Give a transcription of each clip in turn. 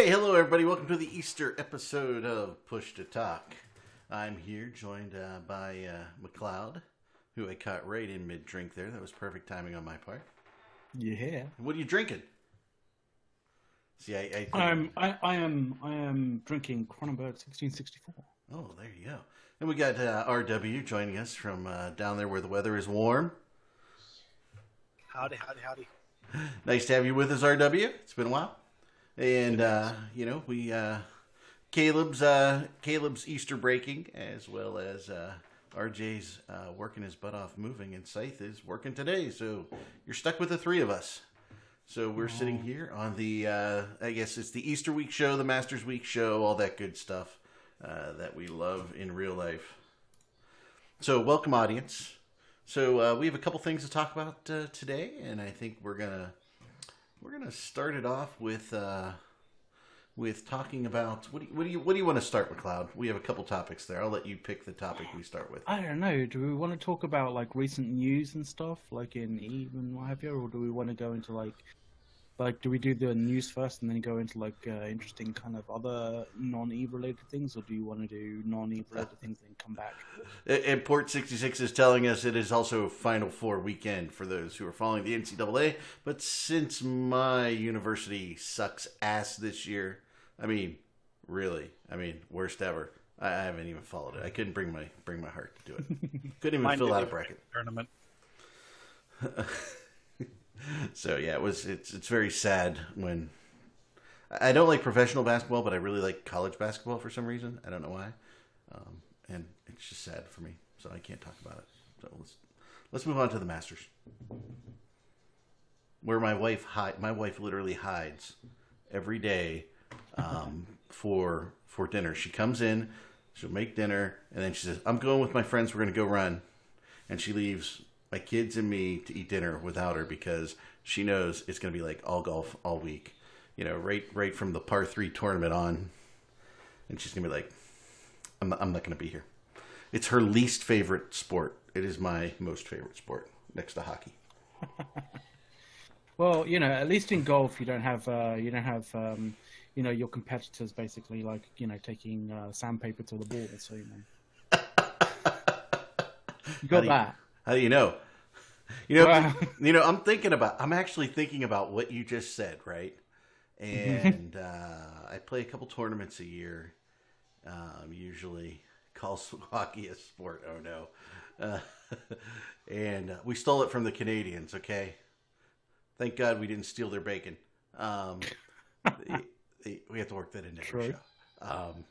Hey, hello everybody. Welcome to the Easter episode of Push to Talk. I'm here joined uh, by uh, McLeod, who I caught right in mid drink there. That was perfect timing on my part. Yeah. What are you drinking? See, I, I think- I'm, I, I am I am drinking Kronenbourg 1664. Oh, there you go. And we got uh, RW joining us from uh, down there where the weather is warm. Howdy, howdy, howdy. Nice to have you with us, RW. It's been a while. And uh, you know, we uh, Caleb's uh, Caleb's Easter breaking as well as uh, RJ's uh, working his butt off moving, and Scythe is working today. So you're stuck with the three of us. So we're sitting here on the uh, I guess it's the Easter week show, the Masters week show, all that good stuff uh, that we love in real life. So welcome, audience. So uh, we have a couple things to talk about uh, today, and I think we're gonna we're gonna start it off with uh, with talking about what do you, what do you what do you want to start, McLeod? We have a couple topics there. I'll let you pick the topic we start with. I don't know. Do we want to talk about like recent news and stuff, like in Eve and what have you, or do we want to go into like like do we do the news first and then go into like uh, interesting kind of other non-Eve related things, or do you want to do non-Eve related things and then come back? And Port 66 is telling us it is also Final Four weekend for those who are following the NCAA. But since my university sucks ass this year, I mean, really, I mean, worst ever. I I haven't even followed it. I couldn't bring my bring my heart to do it. Couldn't even Mine fill out a bracket. Tournament. So yeah, it was. It's it's very sad when I don't like professional basketball, but I really like college basketball for some reason. I don't know why, um, and it's just sad for me. So I can't talk about it. So let's let's move on to the Masters, where my wife. My wife literally hides every day um, for for dinner. She comes in, she'll make dinner, and then she says, "I'm going with my friends. We're going to go run," and she leaves my kids and me to eat dinner without her because she knows it's going to be like all golf all week. You know, right right from the par three tournament on, and she's going to be like, "I'm not, I'm not going to be here." It's her least favorite sport. It is my most favorite sport next to hockey. Well, you know, at least in golf, you don't have uh, you don't have um, you know your competitors basically like you know taking uh, sandpaper to the ball. So you know, you got that. How do you know? You know, Wow. you know. I'm thinking about. I'm actually thinking about what you just said, right? And uh, I play a couple tournaments a year. Um, usually, call hockey a sport. Oh no! Uh, and uh, we stole it from the Canadians. Okay, thank God we didn't steal their bacon. Um, the- the- we have to work that into True. show. Um,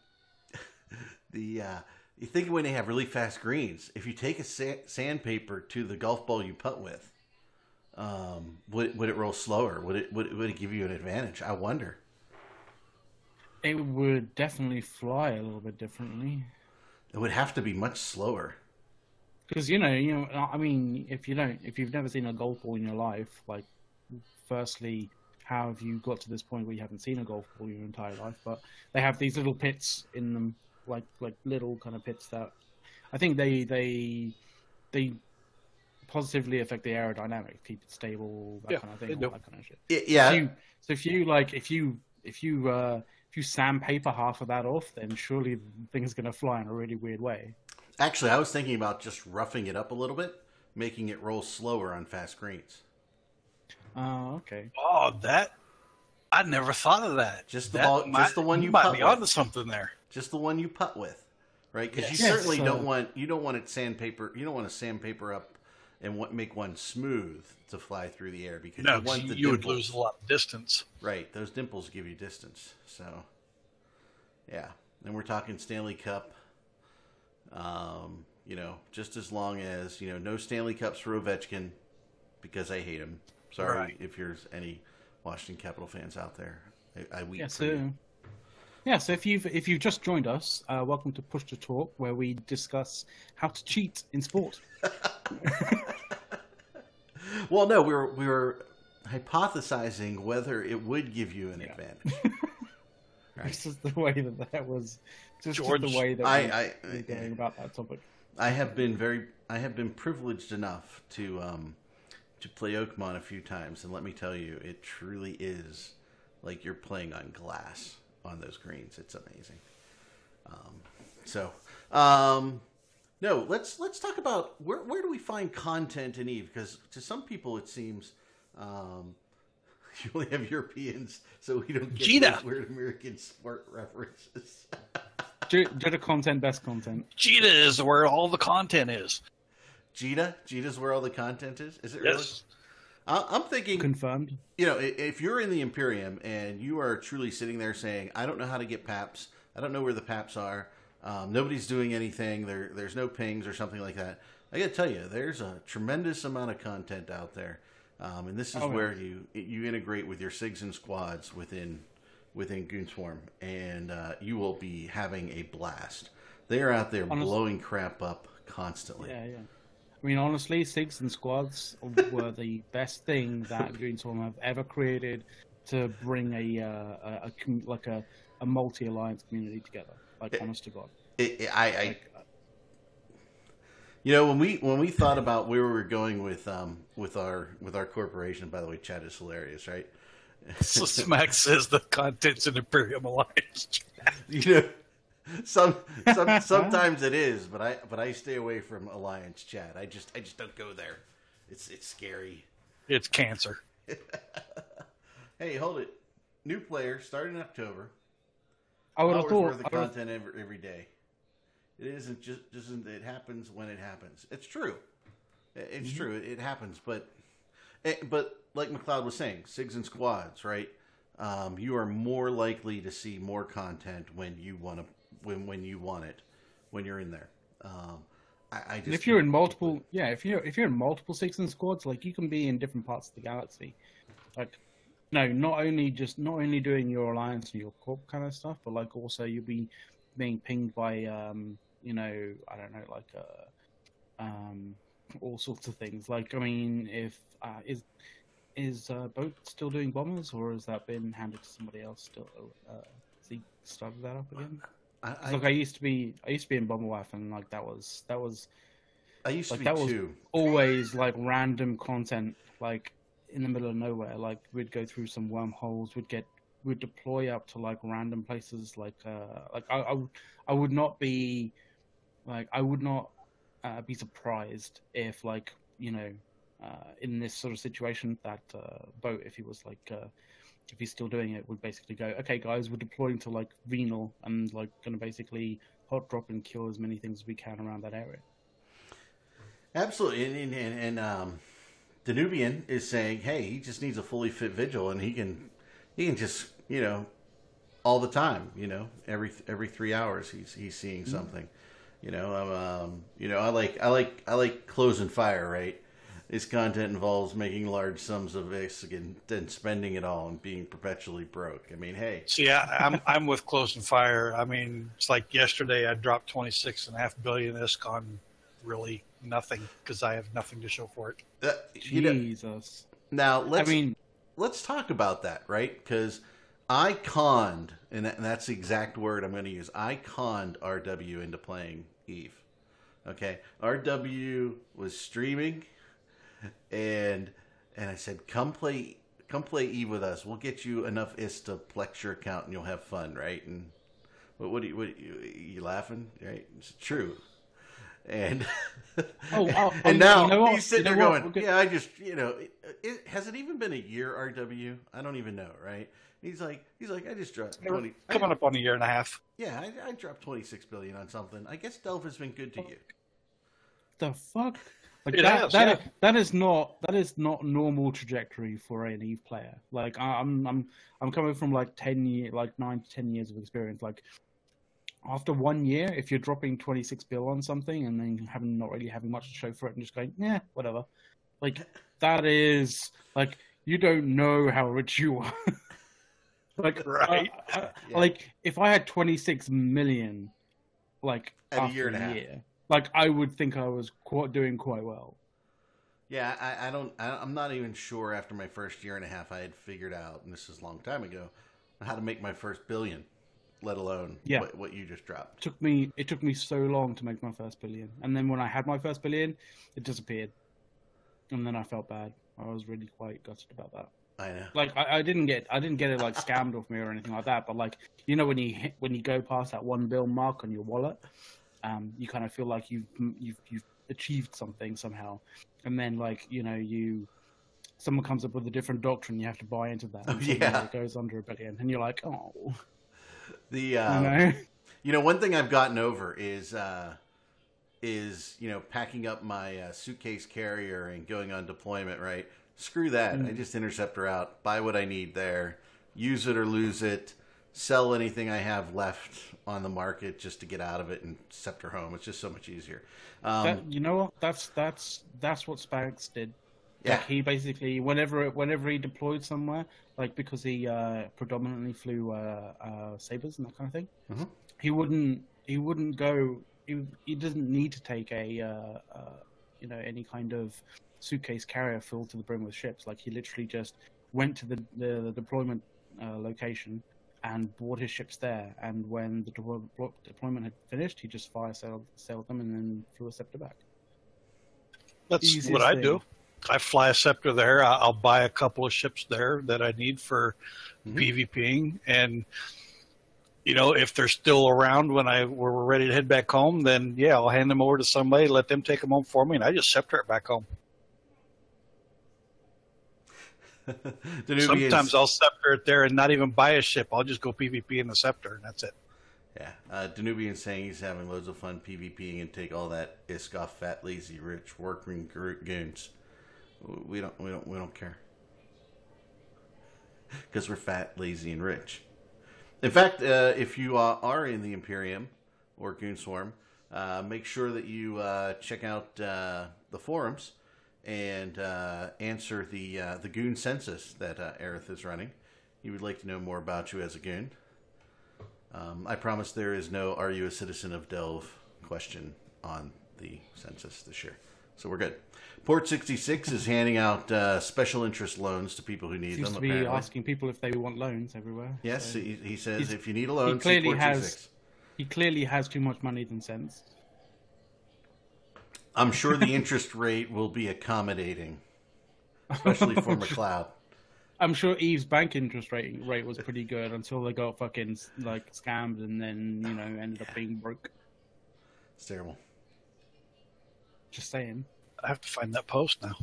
the uh, you think when they have really fast greens, if you take a sa- sandpaper to the golf ball you putt with, um, would would it roll slower? Would it would it, would it give you an advantage? I wonder. It would definitely fly a little bit differently. It would have to be much slower. Because you know, you know, I mean, if you don't, if you've never seen a golf ball in your life, like, firstly, how have you got to this point where you haven't seen a golf ball your entire life? But they have these little pits in them, like like little kind of pits that I think they they they positively affect the aerodynamic, keep it stable, that Yeah, kind of thing, all that kind of shit. Y- If yeah, you, so if you like, if you if you uh, if you sandpaper half of that off, then surely the thing's going to fly in a really weird way. actually, I was thinking about just roughing it up a little bit, making it roll slower on fast greens. Oh, okay. Oh, that I never thought of that. Just the That ball- might- just the one you might be with. onto something there. Just the one you putt with, right? Because you Yes. certainly Yes, don't want you don't want it sandpaper. You don't want to sandpaper up and what, make one smooth to fly through the air because No, you 'cause want you, the you would lose a lot of distance. Right, those dimples give you distance. So, yeah, and we're talking Stanley Cup. Um, you know, just as long as you know, no Stanley Cups for Ovechkin because I hate him. Sorry Right. if there's any Washington Capital fans out there. I, I weep Yeah, for you. So yeah, so if you've if you've just joined us, uh, welcome to Push to Talk, where we discuss how to cheat in sport. Well, no, we were we were hypothesizing whether it would give you an Yeah. advantage. This is the way that that was. Just George, the way that I- we, I- we're going about that topic. I have been very, I have been privileged enough to um, to play Oakmont a few times, and let me tell you, it truly is like you're playing on glass on those greens. It's amazing. Um, so, um, no, let's let's talk about where where do we find content in Eve? Because to some people it seems um, you only have Europeans, so we don't get Gina. those weird American sport references. Do, do the content best content. Jita is where all the content is. Jita, Jita's where all the content is. Is it really? Yes. I- I'm thinking Confirmed. you know, if you're in the Imperium and you are truly sitting there saying, "I don't know how to get paps. I don't know where the paps are. Um, nobody's doing anything. There, there's no pings or something like that." I got to tell you, there's a tremendous amount of content out there, um, and this is Oh, yeah. where you you integrate with your sigs and squads within within Goonswarm, and uh, you will be having a blast. They are out there Honest- blowing crap up constantly. Yeah, yeah. I mean, honestly, Sigs and Squads were the best thing that Goonswarm have ever created to bring a, uh, a, a com- like a, a multi alliance community together. Like, It- honest to God. It, it- I, I You know, when we when we thought about where we were going with um with our with our corporation, by the way, Chad is hilarious, right? So Smack says the content's in Imperium Alliance. You know, some, some sometimes it is, but I but I stay away from Alliance chat. I just I just don't go there. It's it's scary. It's cancer. Hey, hold it. New player starting in October. I would have thought. worth of I content every, every day. It isn't just just it happens when it happens. It's true. It- It's true. It, it happens, but eh, but like McLeod was saying, SIGs and squads, right? Um, you are more likely to see more content when you want to when when you want it when you're in there. Um, I, I And just if you're in multiple, yeah, if you're if you're in multiple and Squads, like you can be in different parts of the galaxy. Like, no, not only just not only doing your alliance and your corp kind of stuff, but like also you'll be being pinged by, um, you know, I don't know, like, uh, um, all sorts of things. Like, I mean, if uh, is is uh, boat still doing bombers, or has that been handed to somebody else? Still, uh, has he started that up again? I, 'Cause, like I used to be, I used to be in Bomber Wife, and like that was that was I, I used to be that was- too. always like random content, like in the middle of nowhere. Like we'd go through some wormholes, we'd get, we'd deploy up to like random places. Like, uh, like I, I, would- I would not be, like, I would not uh, be surprised if, like, you know, uh, in this sort of situation, that uh, boat, if he was like, uh, if he's still doing it, would basically go, okay, guys, we're deploying to like Venal and like going to basically hot drop and kill as many things as we can around that area. Absolutely, and and, and, and um, Danubian is saying, "Hey, he just needs a fully fit vigil, and he can, he can just, you know, all the time, you know, every every three hours, he's he's seeing something, you know, um, you know, I like I like I like closing fire, right? His content involves making large sums of X and then spending it all and being perpetually broke. I mean, hey, See, I, I'm I'm with Closing Fire. I mean, it's like yesterday I dropped twenty six and a half billion ISK on really nothing because I have nothing to show for it. uh, you know, Jesus. now let's I mean, let's talk about that, right? Because I conned, and, that, and that's the exact word I'm going to use. I conned RW into playing Eve. Okay, RW was streaming, and and I said, "Come play, come play Eve with us. We'll get you enough is to plex your account, and you'll have fun, right?" And what, what, are you, what are you, you laughing? Right? It's true. And Oh, oh, oh, and now you know he's sitting You know there what? going, "Yeah, I just, you know, it, it, has it even been a year, RW? I don't even know, right?" He's like, he's like, I just dropped twenty. Coming up on a year and a half. yeah, I, I dropped twenty six billion on something. I guess Delve has been good to oh. you. the fuck? Like It that, has, that, yeah. that is not that is not normal trajectory for an Eve player. Like I- I'm I'm I'm coming from like ten year like nine to ten years of experience. Like after one year, if you're dropping twenty six bill on something and then having not really having much to show for it and just going, yeah, whatever. Like that is like you don't know how rich you are. like Right. I- I- Yeah. like if I had twenty six million, like At a year and a half. year, like I would think I was quite doing quite well. Yeah, I, I don't. I, I'm not even sure. After my first year and a half, I had figured out, and this is a long time ago, how to make my first billion, let alone Yeah. what, what you just dropped. It took me it took me so long to make my first billion and then when i had my first billion it disappeared and then i felt bad i was really quite gutted about that I know. Like I, I didn't get I didn't get it like scammed off me or anything like that. But like you know when you hit, when you go past that one bill mark on your wallet, um, you kind of feel like you've you've you've achieved something somehow, and then like you know you someone comes up with a different doctrine, you have to buy into that. Oh, and yeah. it goes under a billion, and you're like, oh, The uh, you know. You know, one thing I've gotten over is uh, is you know packing up my uh, suitcase carrier and going on deployment. Right? Screw that. I just interceptor out, buy what I need there, use it or lose it, sell anything I have left on the market just to get out of it and scepter home. It's just so much easier. Um, that, you know what? That's that's that's what Spanx did. yeah, Like he basically, whenever whenever he deployed somewhere, like because he uh, predominantly flew uh, uh, sabers and that kind of thing, Mhm. he wouldn't he wouldn't go. He he doesn't need to take a uh, uh, you know any kind of suitcase carrier filled to the brim with ships. Like he literally just went to the the, the deployment uh, location and bought his ships there. And when the de- deployment had finished, he just fire sailed, sailed them and then flew a scepter back. That's Easiest what I thing. do. I fly a scepter there. I'll buy a couple of ships there that I need for Mhm. PvPing, and you know if they're still around when I when we're ready to head back home, then yeah, I'll hand them over to somebody, let them take them home for me, and I just scepter it back home. Danubians- Sometimes I'll scepter it there and not even buy a ship. I'll just go PvP in the scepter, and that's it. Yeah, uh, Danubian saying he's having loads of fun PvPing and take all that isk off fat, lazy, rich working goons. We don't, we don't, we don't care because we're fat, lazy, and rich. In fact, uh, if you uh, are in the Imperium or Goon Swarm, uh, make sure that you uh, check out uh, the forums and uh, answer the uh, the Goon census that uh, Aryth is running. He would like to know more about you as a goon. Um, I promise there is no "Are you a citizen of Delve?" question on the census this year, so we're good. Port sixty six is handing out uh, special interest loans to people who need Seems them. to be apparently. asking people if they want loans everywhere. Yes, so- he, he says if you need a loan, he clearly has- 66. He clearly has too much money than sense. I'm sure the interest rate will be accommodating, especially for McLeod. I'm sure Eve's bank interest rate rate was pretty good until they got fucking like scammed and then you know ended up being broke. It's terrible. Just saying. I have to find that post now.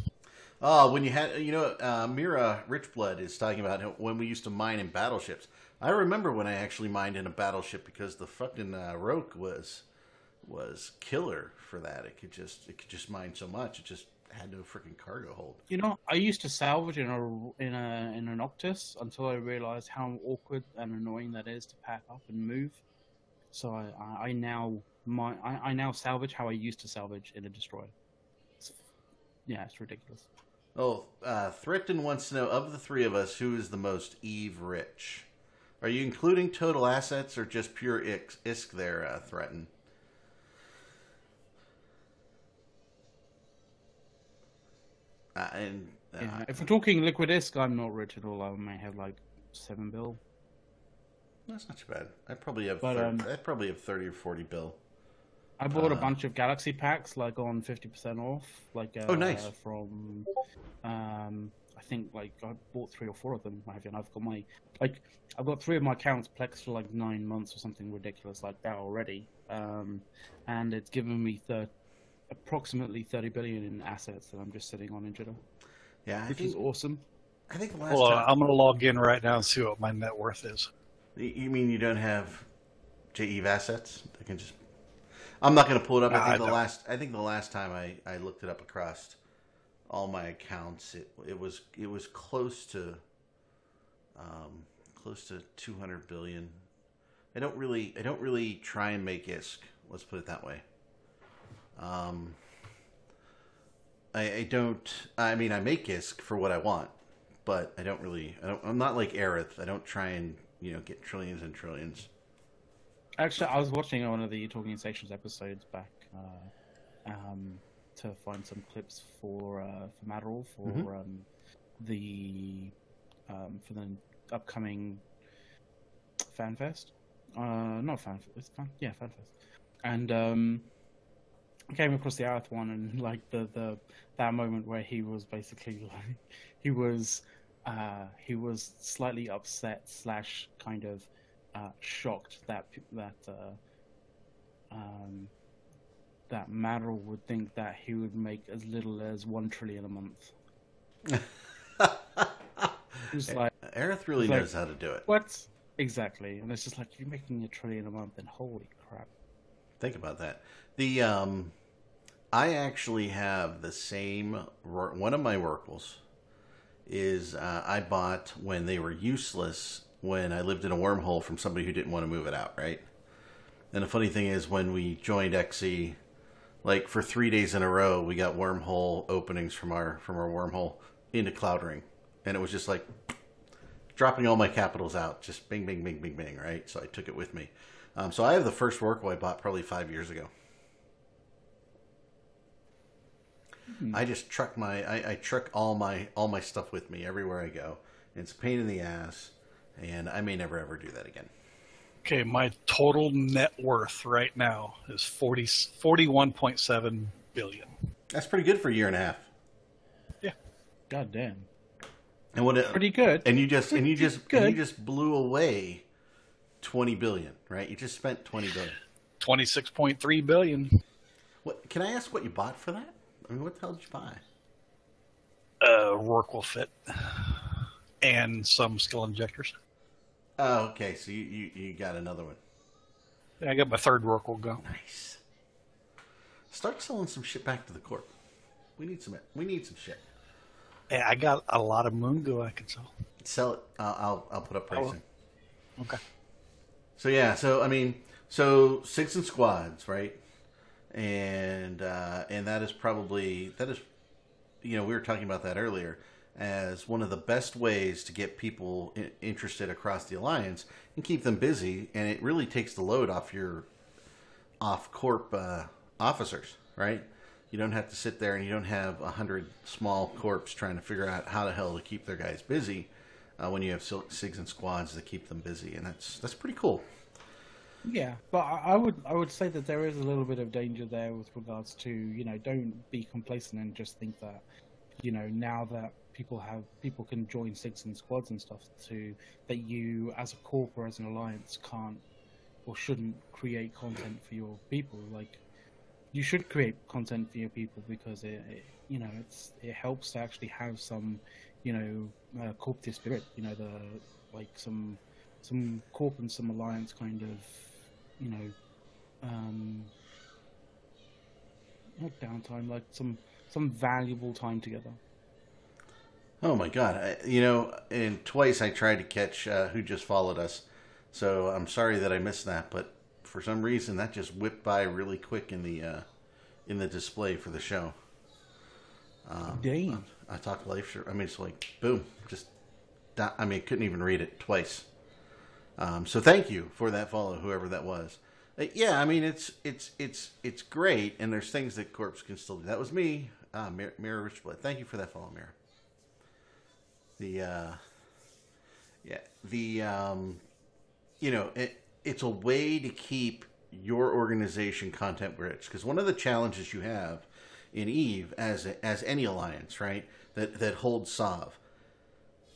Oh, when you had, you know, uh, Mira Richblood is talking about when we used to mine in battleships. I remember when I actually mined in a battleship because the fucking uh, Rokh was was killer for that. It could just it could just mine so much. It just had no freaking cargo hold. You know, I used to salvage in a in a in a Noctis until I realized how awkward and annoying that is to pack up and move. So I I, I now my I, I now salvage how I used to salvage in a destroyer. It's, yeah, it's ridiculous. Oh, uh, Threaten wants to know of the three of us who is the most Eve rich. Are you including total assets or just pure isk, isk there, uh, Threaten? Uh, and uh, Yeah, if we're talking liquid isk, I'm not rich at all. I may have like seven bill. that's not too bad. I probably have But, thir- um, I probably have thirty or forty bill. I bought a Uh, bunch of Galaxy packs, like on fifty percent off. Like uh, Oh, nice. From, um, I think like I bought three or four of them. I have, and I've got my like I've got three of my accounts plexed for like nine months or something ridiculous like that already. Um, and it's given me thir- approximately thirty billion in assets that I'm just sitting on in Jita, Yeah, I which think is awesome. I think last Hold on, time. I'm going to log in right now and see what my net worth is. You you mean you don't have jEveAssets? I can just. I'm not going to pull it up. I think I the don't. last. I think the last time I, I looked it up across all my accounts, it it was it was close to, um, close to 200 billion. I don't really I don't really try and make ISK. Let's put it that way. Um, I, I don't. I mean, I make ISK for what I want, but I don't really. I don't, I'm not like Aryth. I don't try and you know get trillions and trillions. Actually, I was watching one of the Talking in Stations episodes back uh, um, to find some clips for uh, for Matterall for Mhm. um, the um, for the upcoming FanFest. Uh, not FanFest. It's fan, yeah, FanFest. And um, came across the Earth one and like the, the that moment where he was basically like he was uh, he was slightly upset slash kind of uh, shocked that that uh, um, that Matterall would think that he would make as little as one trillion a month. He like, Aryth really It's like- knows how to do it. "What?" Exactly, and it's just like you're making a trillion a month, and holy crap! Think about that. The um, I actually have the same. One of my Rorquals is uh, I bought when they were useless when I lived in a wormhole from somebody who didn't want to move it out, right? And the funny thing is, when we joined XE, like for three days in a row, we got wormhole openings from our from our wormhole into Cloud Ring, and it was just like dropping all my capitals out, just bing, bing, bing, bing, bing, right? So I took it with me. Um, so I have the first Rorqual I bought probably five years ago. I just truck my I, I truck all my all my stuff with me everywhere I go. It's a pain in the ass, and I may never ever do that again. Okay, my total net worth right now is 40, 41.7 billion. That's pretty good for a year and a half. Yeah. God damn, And what? It, pretty good. and you just and you Pretty just and you just blew away twenty billion, right? You just spent twenty billion. 26.3 billion. What? Can I ask what you bought for that? I mean, what the hell did you buy? Uh, Rorqual fit. And some skill injectors. Oh, okay. So you, you, you got another one. Yeah, I got my third Rorqual go. Nice. Start selling some shit back to the corp. We need some. We need some shit. Yeah, I got a lot of moon goo I can sell. Sell it. I'll I'll, I'll put up pricing. Okay. So yeah. So I mean, so SIGs and squads, right? And uh, and that is probably that is, you know, we were talking about that earlier as one of the best ways to get people interested across the alliance and keep them busy, and it really takes the load off your off corp uh, officers, right? You don't have to sit there and you don't have a hundred small corps trying to figure out how the hell to keep their guys busy uh, when you have SIGs and squads that keep them busy, and that's that's pretty cool. Yeah, but I I would I would say that there is a little bit of danger there with regards to you know don't be complacent and just think that you know now that people have people can join SIGs and squads and stuff to that you as a corp or as an alliance can't or shouldn't create content for your people like you should create content for your people because it, it you know it's it helps to actually have some you know uh, corporate spirit you know the like some some corp and some alliance kind of you know um not downtime like some some valuable time together Oh my god! I, you know, and twice I tried to catch uh, who just followed us, so I'm sorry that I missed that. But for some reason, that just whipped by really quick in the uh, in the display for the show. Um, Damn. I talked life. Sure. I mean, it's like boom, just. I mean, couldn't even read it twice. Um, so thank you for that follow, whoever that was. Uh, yeah, I mean, it's it's it's it's great, and there's things that Corpse can still do. That was me, uh, Mir- Mirror Richblood. Thank you for that follow, Mirror. The uh, yeah, the um, you know, it, it's a way to keep your organization content rich because one of the challenges you have in Eve as as any alliance, right, that that holds Sov,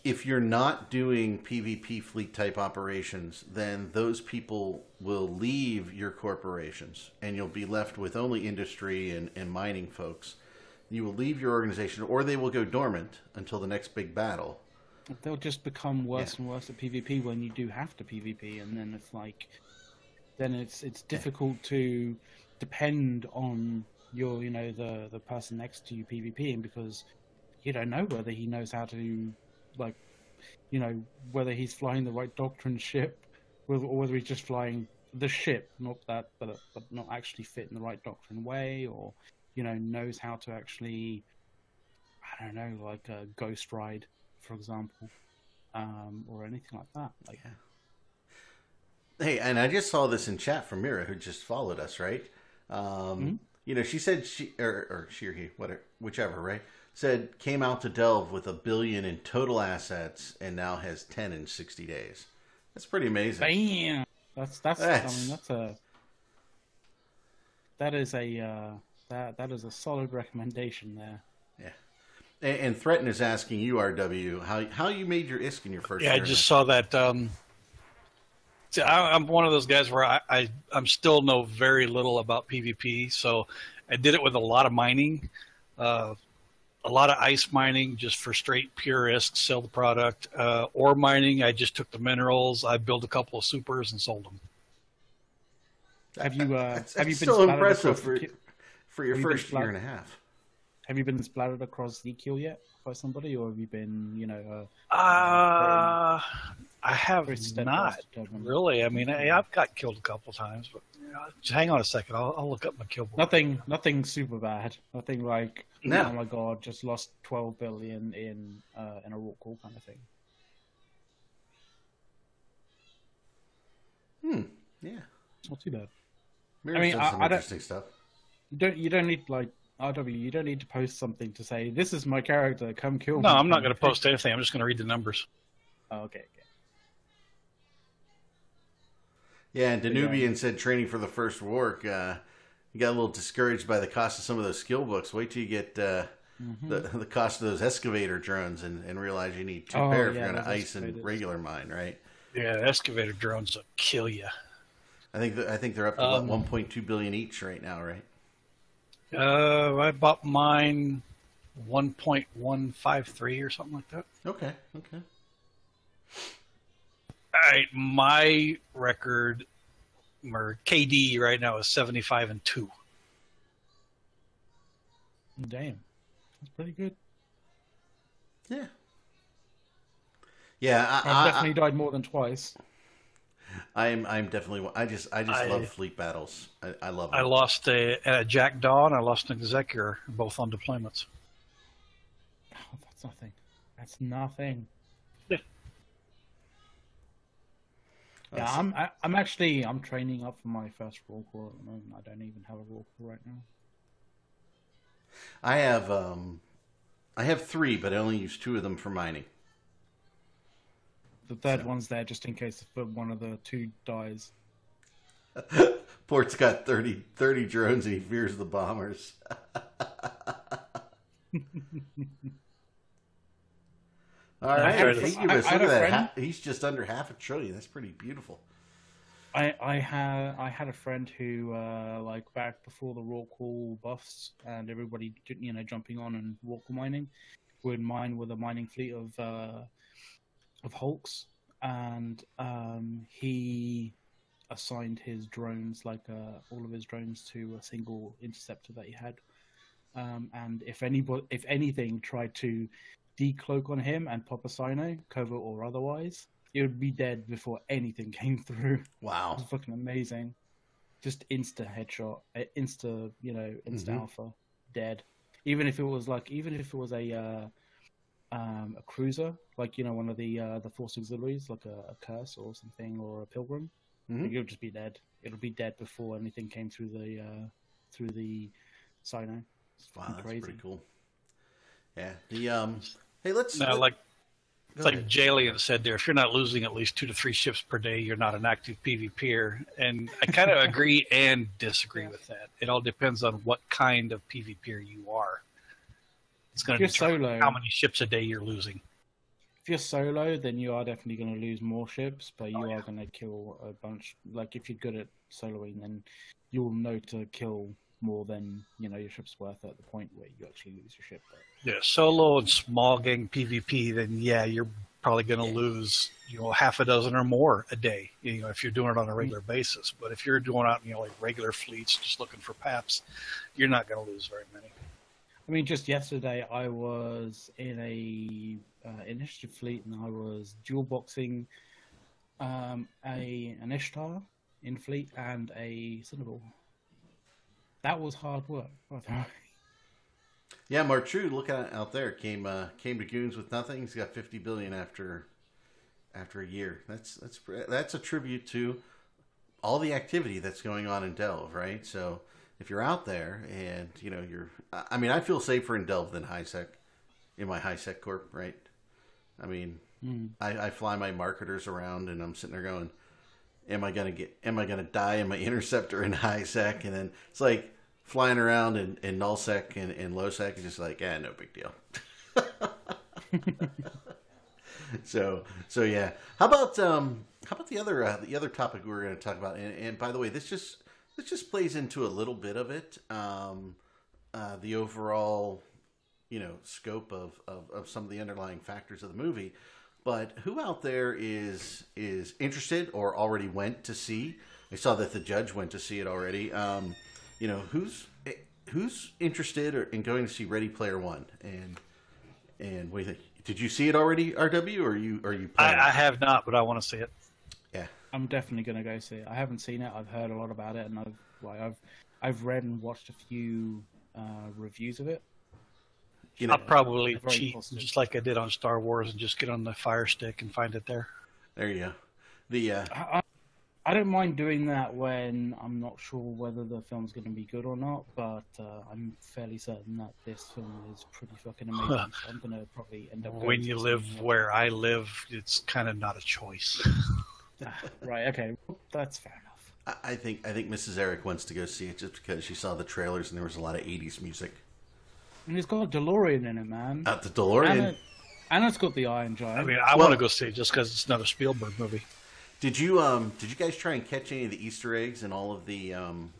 if you're not doing PvP fleet type operations, then those people will leave your corporations and you'll be left with only industry and, and mining folks. You will leave your organization or they will go dormant until the next big battle. they'll just become worse Yeah. and worse at PvP when you do have to PvP, and then it's like, then it's it's difficult to depend on your you know the the person next to you PvPing because you don't know whether he knows how to like you know whether he's flying the right doctrine ship or whether he's just flying the ship not that but but not actually fit in the right doctrine way or you know knows how to actually I don't know like a ghost ride for example um or anything like that like Hey, and I just saw this in chat from Mira, who just followed us, right? Um, You know, she said she or, or she or he, whatever, whichever, right? Said came out to Delve with a billion in total assets and now has ten in sixty days. That's pretty amazing. Bam! That's that's I mean that's a that is a uh, that that is a solid recommendation there. And, and Threaten is asking you, RW, how how you made your ISK in your first Yeah, I just saw that. Um, see, I, I'm one of those guys where I, I I'm still know very little about PvP, so I did it with a lot of mining, uh, a lot of ice mining just for straight pure ISK, sell the product. Uh, ore mining, I just took the minerals, I built a couple of supers and sold them. Have you uh, That's, have you been so splattered impressive across for the for your have you been first year and a half. Have you been splattered across the kill yet by somebody, or have you been, you know, uh, Uh, I have very not really. I mean, I, I've got killed a couple times, but you know, just hang on a second. I'll, I'll look up my kill board. Nothing, nothing super bad. Nothing like, No. oh my god, just lost twelve billion in uh, in a Rorqual kind of thing. Hmm. Yeah. It's not too bad. Mirror's mean, done I- some I don't- interesting stuff. You don't, you don't need like RW. You don't need to post something to say this is my character. Come kill No, me. No, I'm not going to post anything. I'm just going to read the numbers. Oh, okay, okay. Yeah, and Danubian said training for the first Rorqual. Uh, you got a little discouraged by the cost of some of those skill books. Wait till you get uh, Mhm. the the cost of those excavator drones and, and realize you need two Oh, pair if yeah, you're going to those ice and regular mine, right? Yeah, excavator drones will kill you. I think th- I think they're up to Um, about 1.2 billion each right now, right? Uh, I bought mine 1.153 or something like that. Okay, okay. All right, my record or KD right now is 75 and 2. Damn, that's pretty good. Yeah. Yeah, I've I, I, definitely died more than twice. I, I'm I'm definitely I just I just I- love fleet battles. I, I love them. I lost a, a Jackdaw, I lost an Executor, both on deployments. Oh, that's nothing. That's nothing. Yeah, That's- I'm I, I'm actually I'm training up for my first Rorqual at the moment. I don't even have a roll call right now. I have um I have three, but I only use two of them for mining. The third So- one's there just in case if one of the two dies. Port's got 30, 30 drones and he fears the bombers. All I right, had a- I- I had a friend- Ha- He's just under half a trillion. That's pretty beautiful. I I had I had a friend who uh, like back before the Rorqual buffs and everybody you know jumping on and Rorqual mining would mine with a mining fleet of uh, of Hulks and um, he assigned his drones like uh, all of his drones to a single interceptor that he had um, and if anybody if anything tried to decloak on him and pop a cyno covert or otherwise it would be dead before anything came through it Wow. was fucking amazing. Just insta headshot, uh, insta, you know, insta Mhm. alpha, dead. Even if it was like, even if it was a uh, um, a cruiser, like you know, one of the uh, the force auxiliaries, like a, a curse or something, or a pilgrim, Mhm. it would just be dead. It'll be dead before anything came through the uh, through the cyno. It's Wow, that's pretty cool. Yeah. The um. Hey, let's. Now, let- like It's like. Jalian said there, if you're not losing at least two to three ships per day, you're not an active PvPer. And I kind of agree and disagree with that. It all depends on what kind of PvPer you are. It's going to determine solo, how many ships a day you're losing. if you're solo, then you are definitely going to lose more ships, but you Oh, are going to kill a bunch. Like if you're good at soloing, then you'll know to kill more than you know your ship's worth at the point where you actually lose your ship. But Yeah, solo and small gang PvP, then yeah, you're probably going to Yeah. lose you know half a dozen or more a day. You know, if you're doing it on a regular basis. But if you're doing out you know like regular fleets, just looking for paps, you're not going to lose very many. I mean, just yesterday I was in a uh, initiative fleet and I was dual boxing um, a an Ishtar in fleet and a Cynabal. That was hard work. by the way. Yeah, Mark True, look at out there. Came uh, came to Goons with nothing. He's got fifty billion after after a year. That's that's that's a tribute to all the activity that's going on in Delve, right? So if you're out there and you know you're, I mean, I feel safer in Delve than HiSec in my HiSec corp, right? I mean, Hmm. I, I fly my marketers around and I'm sitting there going, am I gonna get am I gonna die in my interceptor in high sec? And then it's like flying around in, in null sec and, and low sec is just like, yeah, no big deal. so so yeah. How about um how about the other uh, the other topic we were going to talk about? And, and by the way, this just this just plays into a little bit of it. Um, uh, the overall you know scope of, of of some of the underlying factors of the movie. But who out there is is interested or already went to see? I saw that the judge went to see it already. Um, you know who's who's interested in going to see Ready Player One and and what do you think? Did you see it already, RW, or are you are you? I, I have not, but I want to see it. Yeah, I'm definitely gonna go see it. I haven't seen it. I've heard a lot about it, and I've like I've I've read and watched a few uh, reviews of it. You know, I'll probably cheat just like I did on Star Wars and just get on the Fire Stick and find it there. There you go. The uh... I, I don't mind doing that when I'm not sure whether the film's going to be good or not, but uh, I'm fairly certain that this film is pretty fucking amazing. so I'm going to probably end up. When you live where I live, it's kind of not a choice. right. Okay. That's fair enough. I think I think Mrs. Eric wants to go see it just because she saw the trailers and there was a lot of '80s music. And it's got a DeLorean in it, man. At the DeLorean. And, it, and it's got the Iron Giant. I mean, I well, want to go see it just because it's not a Spielberg movie. Did you um did you guys try and catch any of the Easter eggs in all of the um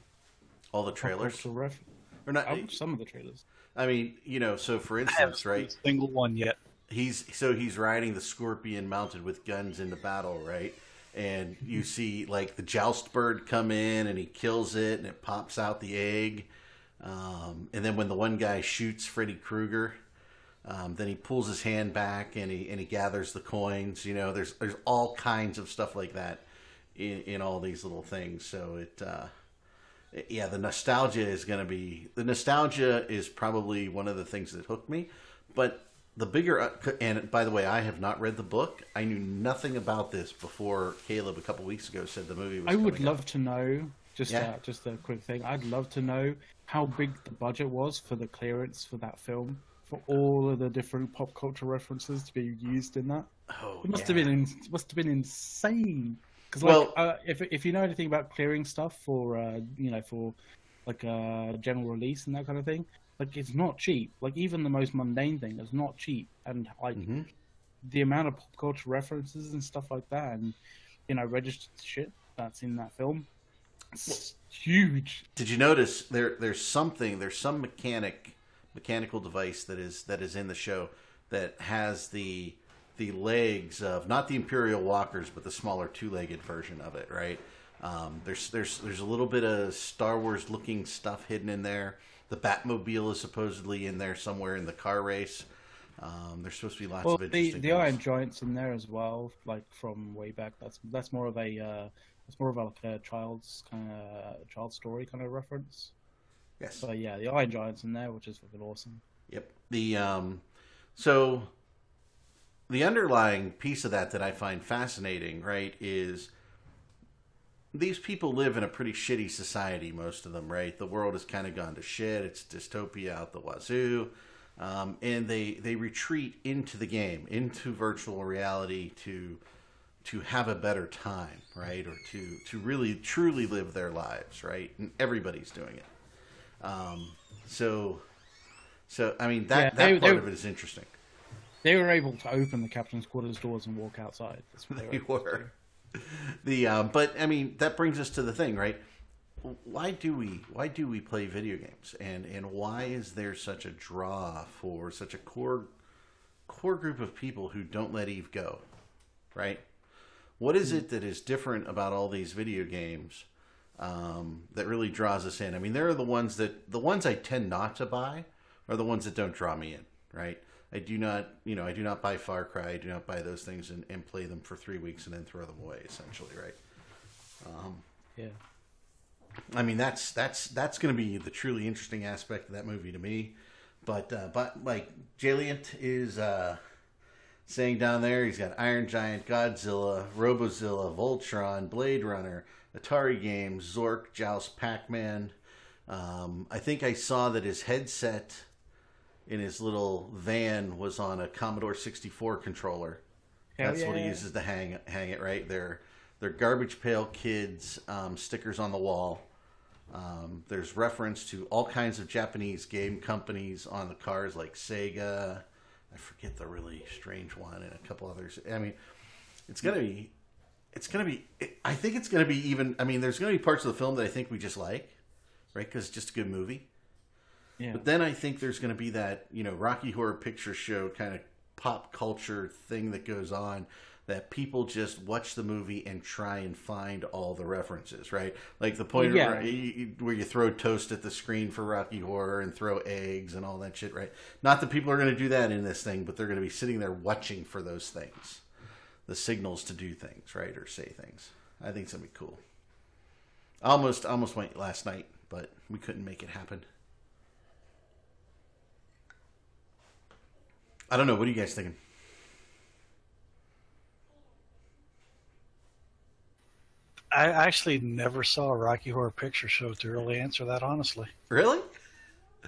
all the trailers? Ref- or not some of the trailers. I mean, you know, so for instance, right? single one yet. He's so he's riding the scorpion mounted with guns into battle, right? And you see like the joust bird come in and he kills it and it pops out the egg. Um, and then when the one guy shoots Freddy Krueger, um, then he pulls his hand back and he and he gathers the coins. You know, there's there's all kinds of stuff like that in, in all these little things. So it, uh, it yeah, the nostalgia is going to be the nostalgia is probably one of the things that hooked me. But the bigger uh, and by the way, I have not read the book. I knew nothing about this before Caleb a couple weeks ago said the movie was. I would love to know. Just yeah. uh, just a quick thing. I'd love to know how big the budget was for the clearance for that film for all of the different pop culture references to be used in that. Oh, it must yeah. have been must have been insane. Because like, well, uh, if if you know anything about clearing stuff for uh, you know for like a uh, general release and that kind of thing, like it's not cheap. Like even the most mundane thing is not cheap, and like mm-hmm. the amount of pop culture references and stuff like that, and you know registered shit that's in that film, it's huge. Did you notice there? There's something. There's some mechanic mechanical device that is that is in the show that has the the legs of not the Imperial Walkers, but the smaller two-legged version of it. Right? Um, there's there's there's a little bit of Star Wars looking stuff hidden in there. The Batmobile is supposedly in there somewhere in the car race. Um, there's supposed to be lots well, of interesting. The, the Iron Giant's in there as well, like from way back. That's that's more of a uh, it's more of a, like a child's kind of child story kind of reference. Yes. So yeah, the Iron Giant's in there, which is fucking awesome. Yep. The um, so the underlying piece of that that I find fascinating, right, is these people live in a pretty shitty society, most of them, right? The world has kind of gone to shit. It's dystopia out the wazoo. Um, and they, they retreat into the game, into virtual reality to to have a better time, right? Or to, to really truly live their lives, right? And everybody's doing it. Um, so, so I mean that yeah, they, that part they, of it is interesting. They were able to open the captain's quarters doors and walk outside. That's they, they were. The um, but I mean that brings us to the thing, right? Why do we why do we play video games, and and why is there such a draw for such a core core group of people who don't let Eve go, right? What is hmm. it that is different about all these video games um, that really draws us in. I mean, there are the ones that the ones I tend not to buy are the ones that don't draw me in. Right? I do not, you know, I do not buy Far Cry. I do not buy those things and, and play them for three weeks and then throw them away. Essentially, right? Um, yeah. I mean, that's that's that's going to be the truly interesting aspect of that movie to me. But uh, but like Jalient is uh, saying down there, he's got Iron Giant, Godzilla, Robozilla, Voltron, Blade Runner. Atari games, Zork, Joust, Pac Man. Um, I think I saw that his headset in his little van was on a Commodore 64 controller. Hell That's yeah. what he uses to hang hang it right there. They're garbage pail kids um, stickers on the wall. Um, there's reference to all kinds of Japanese game companies on the cars like Sega, I forget the really strange one and a couple others. I mean, it's gonna be, it's gonna be. I think it's gonna be even. I mean, there's gonna be parts of the film that I think we just like, right? Because it's just a good movie. Yeah. But then I think there's going to be that you know Rocky Horror Picture Show kind of pop culture thing that goes on that people just watch the movie and try and find all the references, right? Like the point Yeah. where, you, where you throw toast at the screen for Rocky Horror and throw eggs and all that shit, right? Not that people are going to do that in this thing, but they're going to be sitting there watching for those things, the signals to do things, right, or say things. I think it's gonna be cool. I almost almost went last night, but we couldn't make it happen. I don't know. What are you guys thinking? I actually never saw a Rocky Horror Picture Show to really answer that honestly. Really?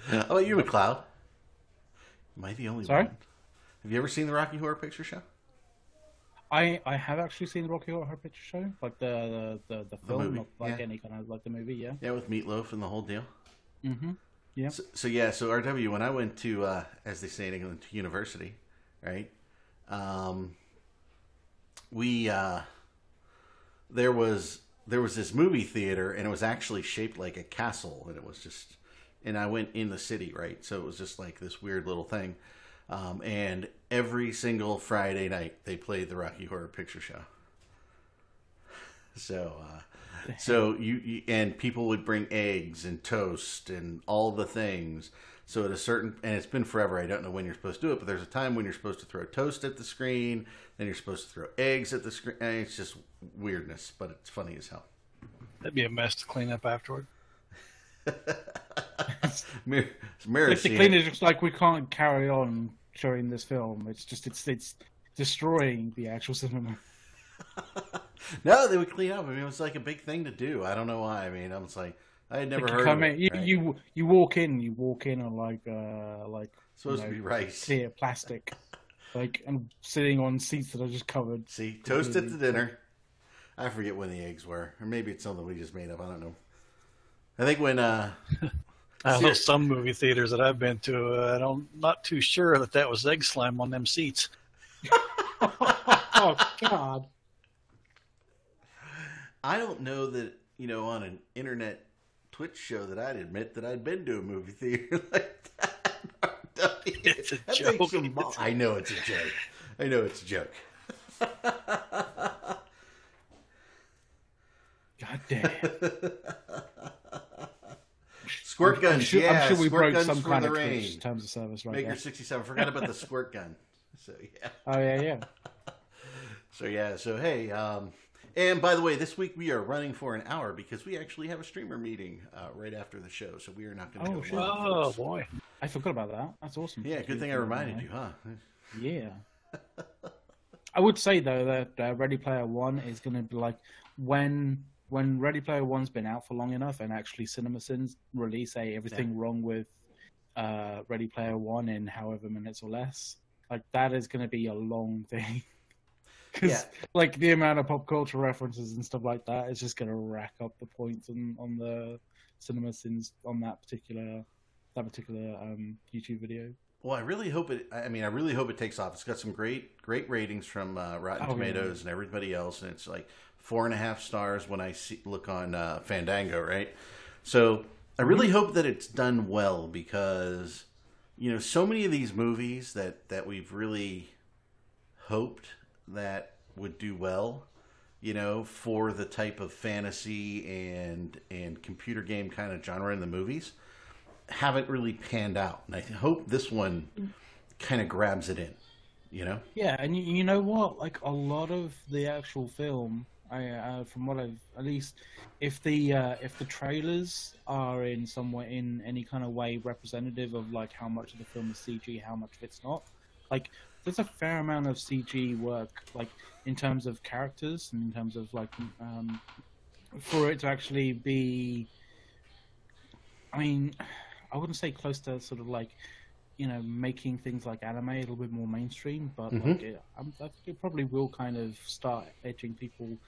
How about you, McLeod? Am I the only Sorry? one? Have you ever seen the Rocky Horror Picture Show? I I have actually seen the Rocky Horror Picture Show, like the the the, the film, movie, not like yeah. any kind of like the movie. Yeah. Yeah, with Meatloaf and the whole deal. Mm-hmm. Yeah. So, so yeah, so RW, when I went to, uh, as they say in England, to university, right? Um, we uh, there was there was this movie theater, and it was actually shaped like a castle, and it was just, and I went in the city, right? So it was just like this weird little thing, um, and every single Friday night they played the Rocky Horror Picture Show. So. Uh, so you, you and people would bring eggs and toast and all the things. So at a certain and it's been forever. I don't know when you're supposed to do it, but there's a time when you're supposed to throw toast at the screen, then you're supposed to throw eggs at the screen. And it's just weirdness, but it's funny as hell. That'd be a mess to clean up afterward. Mir- Mirror Like the scene. cleaners just like we can't carry on showing this film. It's just it's it's destroying the actual cinema. No, they would clean up. I mean, it was like a big thing to do. I don't know why. I mean, I was like, I had never heard come of in, it. you, right? you you walk in, you walk in on like uh like supposed you to be rice. clear plastic, like and sitting on seats that are just covered. See, toast at the dinner. I forget when the eggs were, or maybe it's something we just made up. I don't know. I think when uh, I know some movie theaters that I've been to. Uh, I don't, not too sure that that was egg slam on them seats. oh God! I don't know that you know on an internet Twitch show that I'd admit that I'd been to a movie theater like that. It's a That joke. mo- I know it's a joke. I know it's a joke. God damn! Squirt I'm guns, sure, yeah. I'm sure we squirt broke some kind of rain. Terms of service right Maker there. sixty seven. Forgot about the squirt gun. So yeah. Oh yeah, yeah. So yeah. So hey. Um, and by the way, this week we are running for an hour because we actually have a streamer meeting uh, right after the show. So we are not going to Oh, go shit. long, Oh folks. boy! I forgot about that. That's awesome. Yeah, Thank good thing I reminded you, huh? Yeah. I would say though that uh, Ready Player One is going to be like when when Ready Player One's been out for long enough, and actually CinemaSins release a everything wrong with uh, Ready Player One in however minutes or less. Like that is going to be a long thing. 'Cause, Yeah. like the amount of pop culture references and stuff like that is just going to rack up the points on, on the CinemaSins on that particular that particular um, YouTube video. Well, I really hope it. I mean, I really hope it takes off. It's got some great, great ratings from uh, Rotten Oh, yeah. Tomatoes and everybody else, and it's like four and a half stars when I see look on uh, Fandango, right? So I really hope that it's done well because you know so many of these movies that that we've really hoped that would do well, you know, for the type of fantasy and and computer game kind of genre in the movies haven't really panned out. And I hope this one kind of grabs it in, you know? Yeah, and you, you know what? Like a lot of the actual film, I uh, from what I've at least, if the uh, if the trailers are in some way in any kind of way representative of like how much of the film is CG, how much of it's not, like there's a fair amount of CG work, like in terms of characters and in terms of like um, for it to actually be. I mean, I wouldn't say close to sort of like you know, making things like anime a little bit more mainstream, but Mhm. like it, I'm, I think it probably will kind of start edging people,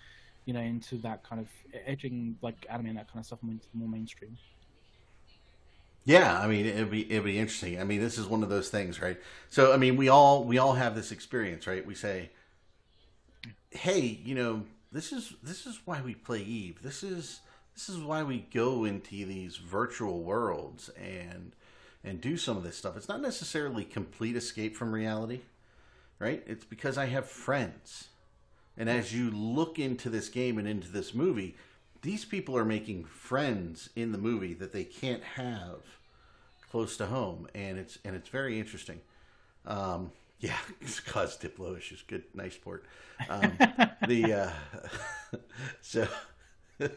you know, into that kind of edging like anime and that kind of stuff into more mainstream. Yeah, I mean it'd be it'd be interesting. I mean, this is one of those things, right? So, I mean, we all we all have this experience, right? We say, "Hey, you know, this is this is why we play Eve. This is this is why we go into these virtual worlds and and do some of this stuff. It's not necessarily complete escape from reality, right? It's because I have friends. And as you look into this game and into this movie, these people are making friends in the movie that they can't have close to home, and it's and it's very interesting. Um, yeah, cause Diplo issues. Good, nice port. Um, the uh, so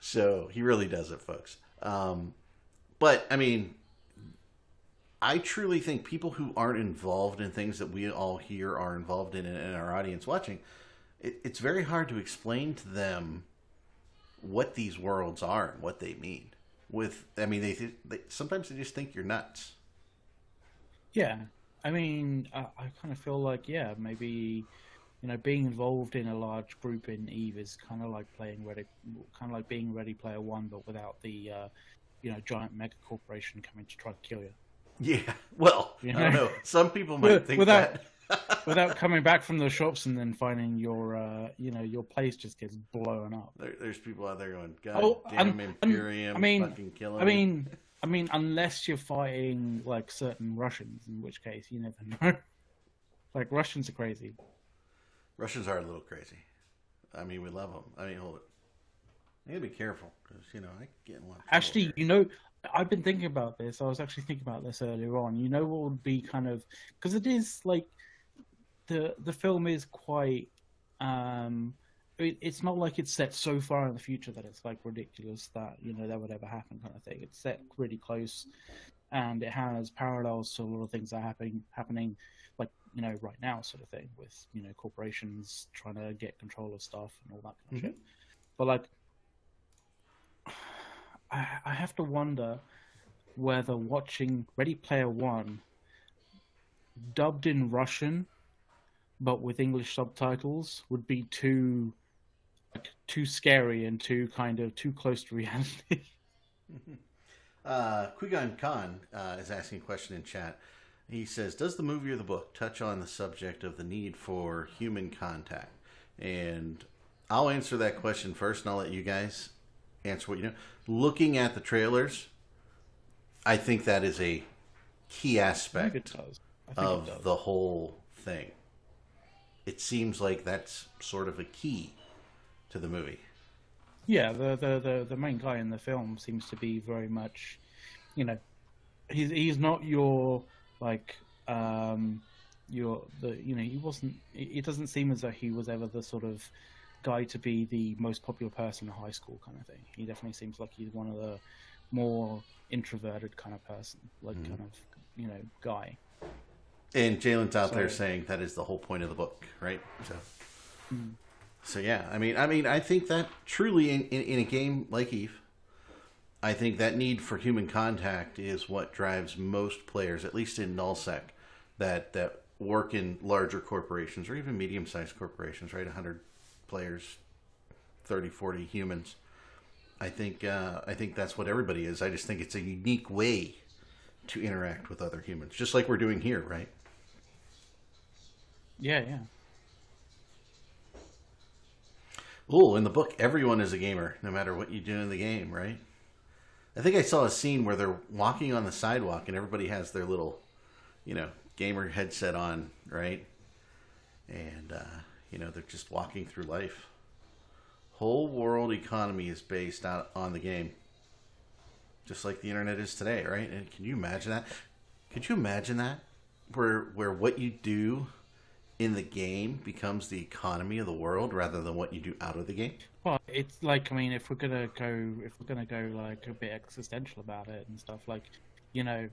so he really does it, folks. Um, but I mean, I truly think people who aren't involved in things that we all here are involved in, and our audience watching, it, it's very hard to explain to them what these worlds are and what they mean. With, I mean, they, they sometimes they just think you're nuts. Yeah, I mean, I, I kind of feel like yeah, maybe you know, being involved in a large group in Eve is kind of like playing Ready, kind of like being Ready Player One, but without the uh, you know giant mega corporation coming to try to kill you. Yeah, well, you know? I don't know. Some people might think without, that. Without coming back from the shops and then finding your, uh, you know, your place just gets blown up. There, there's people out there going, "God oh, damn Imperium, I mean, fucking killing I mean, I mean, unless you're fighting like certain Russians, in which case you never know. like Russians are crazy. Russians are a little crazy. I mean, we love them. I mean, hold it. You gotta be careful because you know I get one. Actually, you know, I've been thinking about this. I was actually thinking about this earlier on. You know what would be kind of because it is like the the film is quite um it, it's not like it's set so far in the future that it's like ridiculous that you know that would ever happen kind of thing it's set really close and it has parallels to a lot of things that are happening happening like you know right now sort of thing with you know corporations trying to get control of stuff and all that kind mm-hmm. of shit but like I, I have to wonder whether watching ready player one dubbed in russian but with English subtitles would be too like, too scary and too kind of too close to reality. uh, Quigon Khan uh, is asking a question in chat. He says, "Does the movie or the book touch on the subject of the need for human contact?" And I'll answer that question first, and I'll let you guys answer what you know. Looking at the trailers, I think that is a key aspect of the whole thing it seems like that's sort of a key to the movie. Yeah, the the the, the main guy in the film seems to be very much, you know, he's he's not your like um your the you know he wasn't it doesn't seem as though he was ever the sort of guy to be the most popular person in high school kind of thing he definitely seems like he's one of the more introverted kind of person like mm-hmm. kind of you know guy and Jalen's out there saying that is the whole point of the book, right? So, mm. so yeah, I mean, I mean, I think that truly in, in, in, a game like Eve, I think that need for human contact is what drives most players, at least in nullsec, that that work in larger corporations or even medium-sized corporations, right? 100 players, 30, 40 humans. I think uh, I think that's what everybody is. I just think it's a unique way to interact with other humans, just like we're doing here, right? Yeah, yeah. Oh, in the book, everyone is a gamer, no matter what you do in the game, right? I think I saw a scene where they're walking on the sidewalk and everybody has their little, you know, gamer headset on, right? And, uh, you know, they're just walking through life. Whole world economy is based on, on the game. Just like the internet is today, right? And can you imagine that? Could you imagine that? Where where what you do in the game becomes the economy of the world rather than what you do out of the game? Well, it's like I mean, if we're gonna go, if we're gonna go like a bit existential about it and stuff, like you know,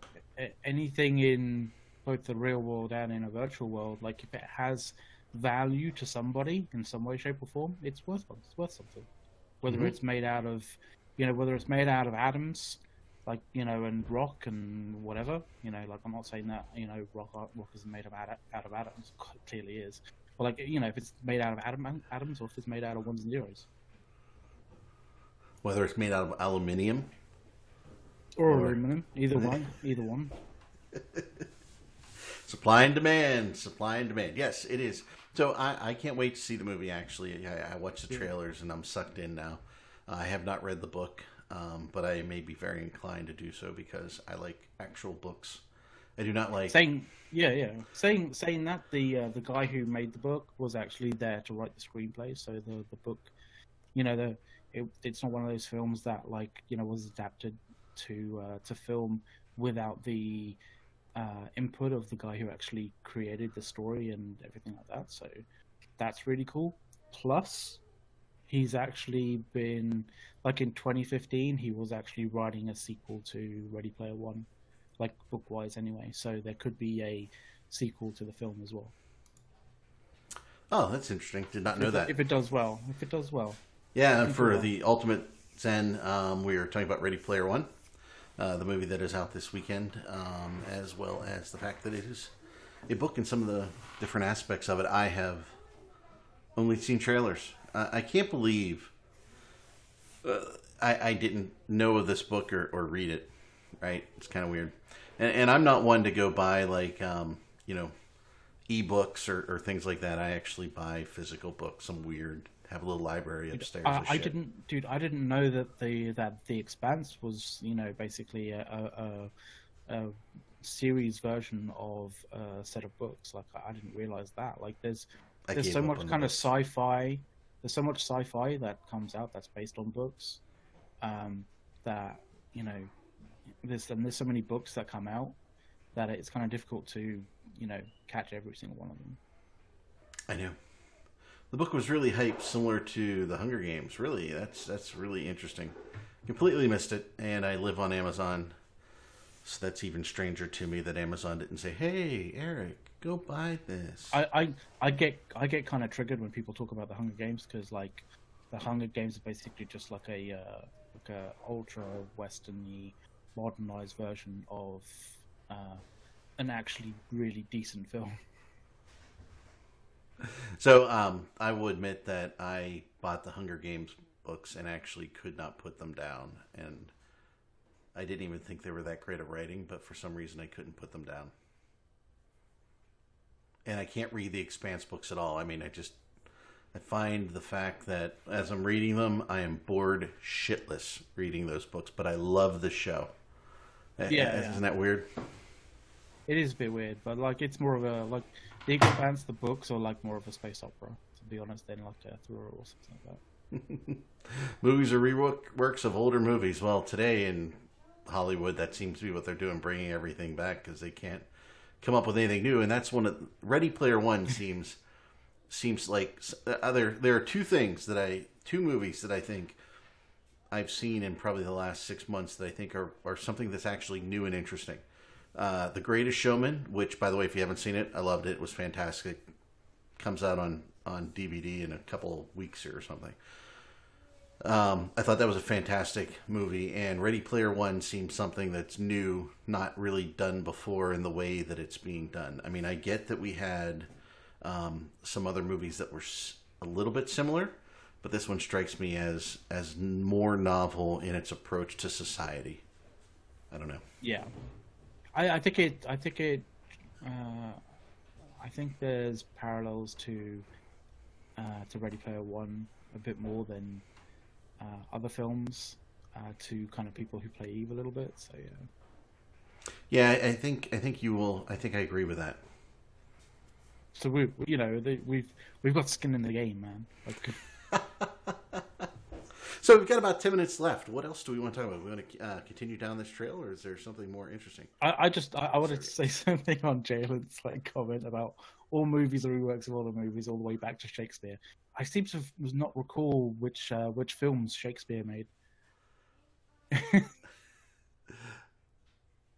anything in both the real world and in a virtual world, like if it has value to somebody in some way, shape, or form, it's worth it's worth something. Whether mm-hmm. it's made out of, you know, whether it's made out of atoms like you know, and rock and whatever. You know, like I'm not saying that you know rock uh, rock is made of ad- out of atoms. It clearly is. But like you know, if it's made out of atom, atoms or if it's made out of ones and zeros. Whether it's made out of aluminium. Or, Or- aluminum, either one, either one. Supply and demand, supply and demand. Yes, it is. So I, I can't wait to see the movie. Actually, I, I watched the trailers and I'm sucked in now. I have not read the book, um, but I may be very inclined to do so because I like actual books. I do not like. Saying, yeah, yeah. Saying, saying that the uh, the guy who made the book was actually there to write the screenplay. So the the book, you know, the it, it's not one of those films that like you know was adapted to uh, to film without the uh, input of the guy who actually created the story and everything like that. So that's really cool. Plus, he's actually been like in 2015, he was actually writing a sequel to Ready Player One, like book wise anyway. So there could be a sequel to the film as well. Oh, that's interesting. Did not know if, that. If it does well, if it does well. Yeah, and for the Ultimate Zen, um, we are talking about Ready Player One, uh, the movie that is out this weekend, um, as well as the fact that it is a book and some of the different aspects of it. I have only seen trailers. Uh, I can't believe uh, I, I didn't know of this book or, or read it. Right? It's kind of weird. And, and I'm not one to go buy like um, you know ebooks or, or things like that. I actually buy physical books. I'm weird. Have a little library upstairs. I, I didn't, dude. I didn't know that the that the Expanse was, you know, basically a a, a, series version of a set of books. Like I didn't realize that. Like there's I there's so much kind of sci-fi. There's so much sci-fi that comes out that's based on books. Um, that you know, there's and there's so many books that come out that it's kind of difficult to you know catch every single one of them. I know. The book was really hyped, similar to the Hunger Games. Really, that's that's really interesting. Completely missed it, and I live on Amazon, so that's even stranger to me that Amazon didn't say, "Hey, Eric, go buy this." I, I, I get I get kind of triggered when people talk about the Hunger Games because like the Hunger Games is basically just like a uh, like a ultra westerny modernized version of uh, an actually really decent film. So um, I will admit that I bought the Hunger Games books and actually could not put them down, and I didn't even think they were that great of writing, but for some reason I couldn't put them down. And I can't read the Expanse books at all. I mean, I just I find the fact that as I'm reading them, I am bored shitless reading those books, but I love the show. Yeah, isn't that weird? It is a bit weird, but like it's more of a like the Expanse, the books are like more of a space opera, to be honest, than like a thriller or something like that. movies are reworks of older movies. Well, today in Hollywood, that seems to be what they're doing, bringing everything back because they can't come up with anything new. And that's one of Ready Player One seems seems like uh, there there are two things that I two movies that I think I've seen in probably the last six months that I think are are something that's actually new and interesting. Uh, the Greatest Showman, which by the way, if you haven't seen it, I loved it. It was fantastic. Comes out on on DVD in a couple weeks here or something. Um, I thought that was a fantastic movie, and Ready Player One seems something that's new, not really done before in the way that it's being done. I mean, I get that we had um, some other movies that were a little bit similar, but this one strikes me as as more novel in its approach to society. I don't know. Yeah, I, I think it. I think it. Uh, I think there's parallels to uh, to Ready Player One a bit more than other films uh, to kind of people who play Eve a little bit. So yeah. Yeah, I think I think you will. I think I agree with that. So we, you know, the, we've we've got skin in the game, man. Like, So we've got about ten minutes left. What else do we want to talk about? We want to uh, continue down this trail, or is there something more interesting? I, I just I, I wanted to say something on Jalen's like comment about all movies are reworks of all the movies all the way back to Shakespeare. I seem to not recall which uh, which films Shakespeare made.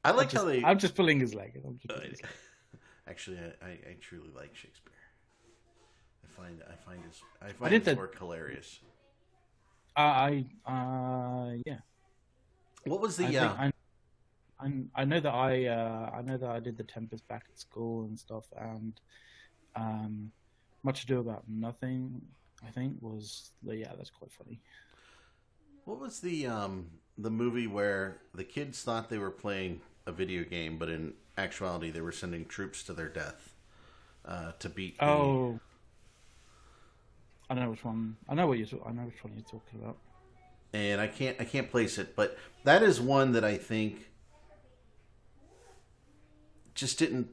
I like Just- how they. I'm just pulling his leg. Pulling his leg. Actually, I, I, I truly like Shakespeare. I find I find his I find did his the- work hilarious. I uh yeah. What was the I, uh, I, I I know that I uh, I know that I did the Tempest back at school and stuff, and um, much ado about nothing. I think was the, yeah, that's quite funny. What was the um the movie where the kids thought they were playing a video game, but in actuality they were sending troops to their death uh, to beat. the- Oh, I don't know which one. I know what you're. I know which one you're talking about. and I can't I can't place it, but that is one that I think just didn't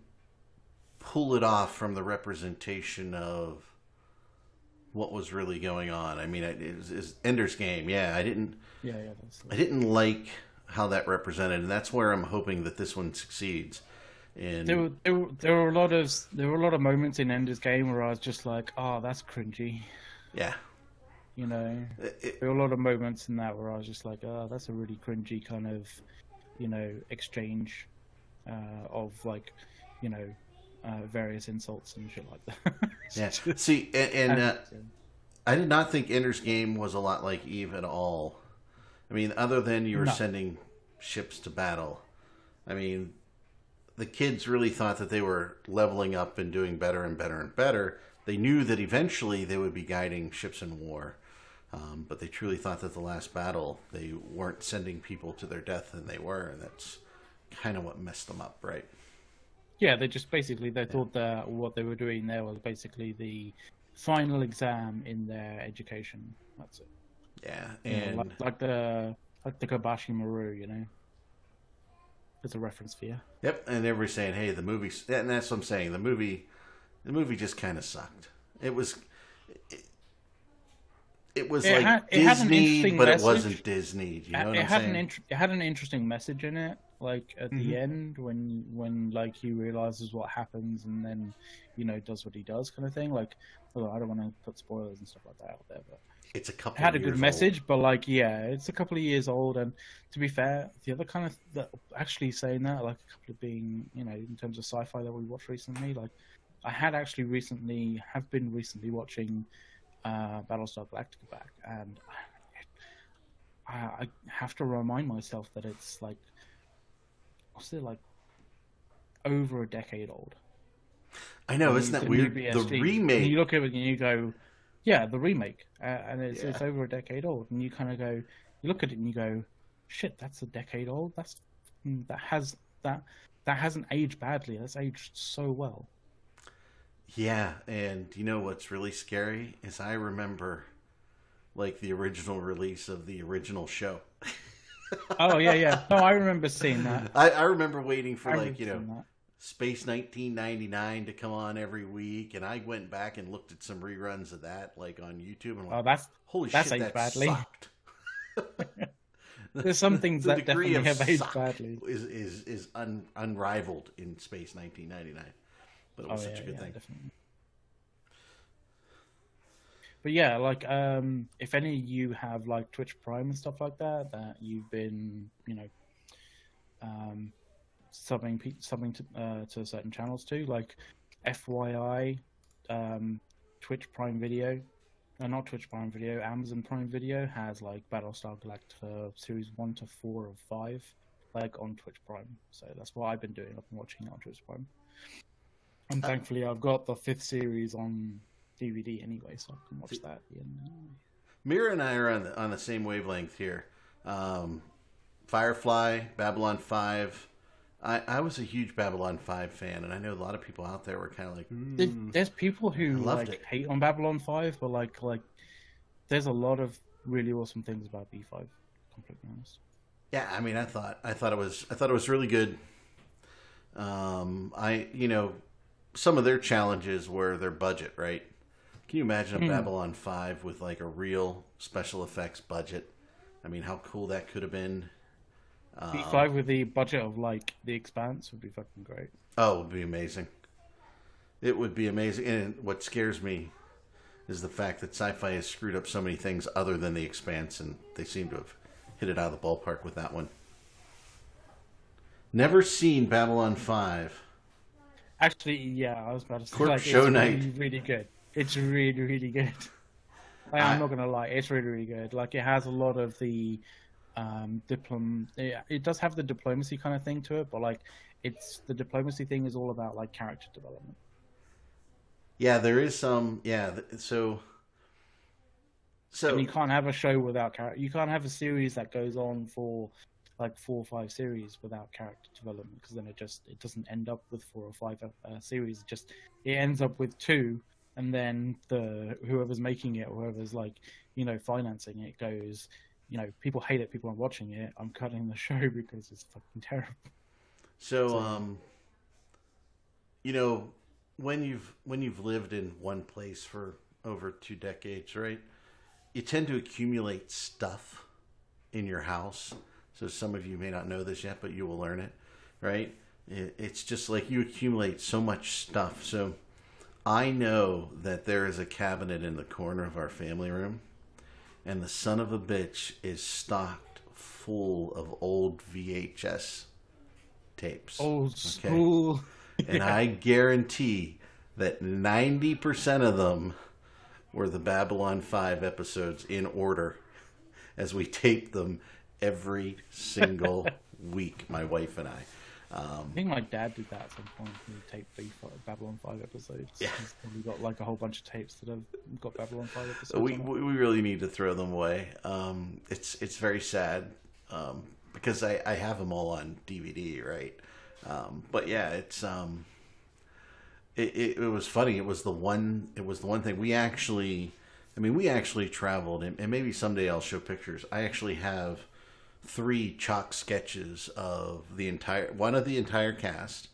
pull it off from the representation of what was really going on. I mean, it was, it was Ender's Game. Yeah, I didn't Yeah, yeah. I didn't like how that represented, and that's where I'm hoping that this one succeeds. And there were, there were there were a lot of there were a lot of moments in Ender's Game where I was just like, oh, that's cringy. yeah, You know, it- it- there were a lot of moments in that where I was just like, oh, that's a really cringy kind of, you know, exchange uh, of like, you know, uh, various insults and shit like that. yeah. See, and, and uh, I did not think Ender's Game was a lot like Eve at all. I mean, other than you were No. sending ships to battle. I mean, the kids really thought that they were leveling up and doing better and better and better. They knew that eventually they would be guiding ships in war, um, but they truly thought that the last battle they weren't sending people to their death, and they were, and that's kind of what messed them up, right? Yeah, they just basically they thought that what they were doing there was basically the final exam in their education. That's it. Yeah, You know, like, like the like the Kobayashi Maru, you know. There's a reference for you. Yep, and everybody's saying, "Hey, the movie," and that's what I'm saying. The movie, the movie just kind of sucked. It was, it, it was It like had- it had an Disney, but message. it wasn't Disney. You uh, know what it had saying? an int- it had an interesting message in it. Like at Mhm. the end, when when like he realizes what happens and then you know does what he does, kind of thing. Like, I don't want to put spoilers and stuff like that out there, but it's a couple. it had a good message. But like, yeah, it's a couple of years old. And to be fair, the other kind of that actually saying that, like a couple of being, you know, in terms of sci-fi that we watched recently, like I had actually recently have been recently watching uh, Battlestar Galactica back, and I, I have to remind myself that it's like, it like, over a decade old. I know, isn't that weird? new The remake. you look at it and you go, yeah, the remake, uh, and it's, Yeah. it's over a decade old, and you kind of go, you look at it and you go, shit, that's a decade old. That's mm, that has that that hasn't aged badly. That's aged so well. Yeah, and you know what's really scary is I remember, like the original release of the original show. Oh yeah, yeah. No, I remember seeing that. I, I remember waiting for I like you know that. Space 1999 to come on every week, and I went back and looked at some reruns of that, like on YouTube, and Oh, like, that's holy that's shit, that badly. sucked. There's some things The that degree definitely have aged badly. Is is is un, unrivaled in Space 1999, but it Oh was yeah, such a good yeah, thing. definitely. But yeah, like um, if any of you have like Twitch Prime and stuff like that, that you've been, you know, um, subbing pe- subbing to uh, to certain channels too, like FYI, um, Twitch Prime Video, uh, not Twitch Prime Video, Amazon Prime Video has like Battlestar Galactica series one to four of five, like on Twitch Prime. So that's what I've been doing. I've been watching it on Twitch Prime. And thankfully, I've got the fifth series on DVD anyway, so I can watch that. In, Mira and I are on the, on the same wavelength here. Um, Firefly, Babylon 5. I, I was a huge Babylon 5 fan, and I know a lot of people out there were kind of like, There- "Hmm." There's people who I loved like it. hate on Babylon Five, but like like there's a lot of really awesome things about B Five. Completely honest. Yeah, I mean, I thought I thought it was I thought it was really good. Um, I you know, some of their challenges were their budget, right? Can you imagine a Hmm. Babylon Five with like a real special effects budget? I mean, how cool that could have been. Um, B Five with the budget of like The Expanse would be fucking great. Oh, it would be amazing. It would be amazing. And what scares me is the fact that sci-fi has screwed up so many things other than the Expanse, and they seem to have hit it out of the ballpark with that one. Never seen Babylon Five. Actually, yeah, I was about to say Corp like Show it's Night. really, really good. It's really, really good. I- I'm not gonna lie, it's really, really good. Like it has a lot of the um diplom. It, it does have the diplomacy kind of thing to it, but like it's the diplomacy thing is all about like character development. Yeah, there is some. Yeah, so So and you can't have a show without character. You can't have a series that goes on for like four or five series without character development because then it just it doesn't end up with four or five uh, series. It just it ends up with two, and then the whoever's making it, whoever's like you know financing it, goes. You know, people hate it. People aren't watching it. I'm cutting the show because it's fucking terrible. So, So- um, you know, when you've when you've lived in one place for over two decades, right? You tend to accumulate stuff in your house. So some of you may not know this yet, but you will learn it, right? It's just like you accumulate so much stuff. So I know that there is a cabinet in the corner of our family room, and the son of a bitch is stocked full of old VHS tapes. Old Okay. school. And I guarantee that 90% of them were the Babylon 5 episodes in order as we taped them every single week, my wife and I. Um, I think my dad did that at some point. He taped the Babylon Five episodes. Yeah. He's probably got like a whole bunch of tapes that have got Babylon Five episodes. we, we really need to throw them away. Um, it's it's very sad um, because I, I have them all on DVD, right? Um, but yeah, it's um, it, it, it was funny. It was the one. It was the one thing we actually. I mean, we actually traveled, and, and maybe someday I'll show pictures. I actually have three chalk sketches of the entire one of the entire cast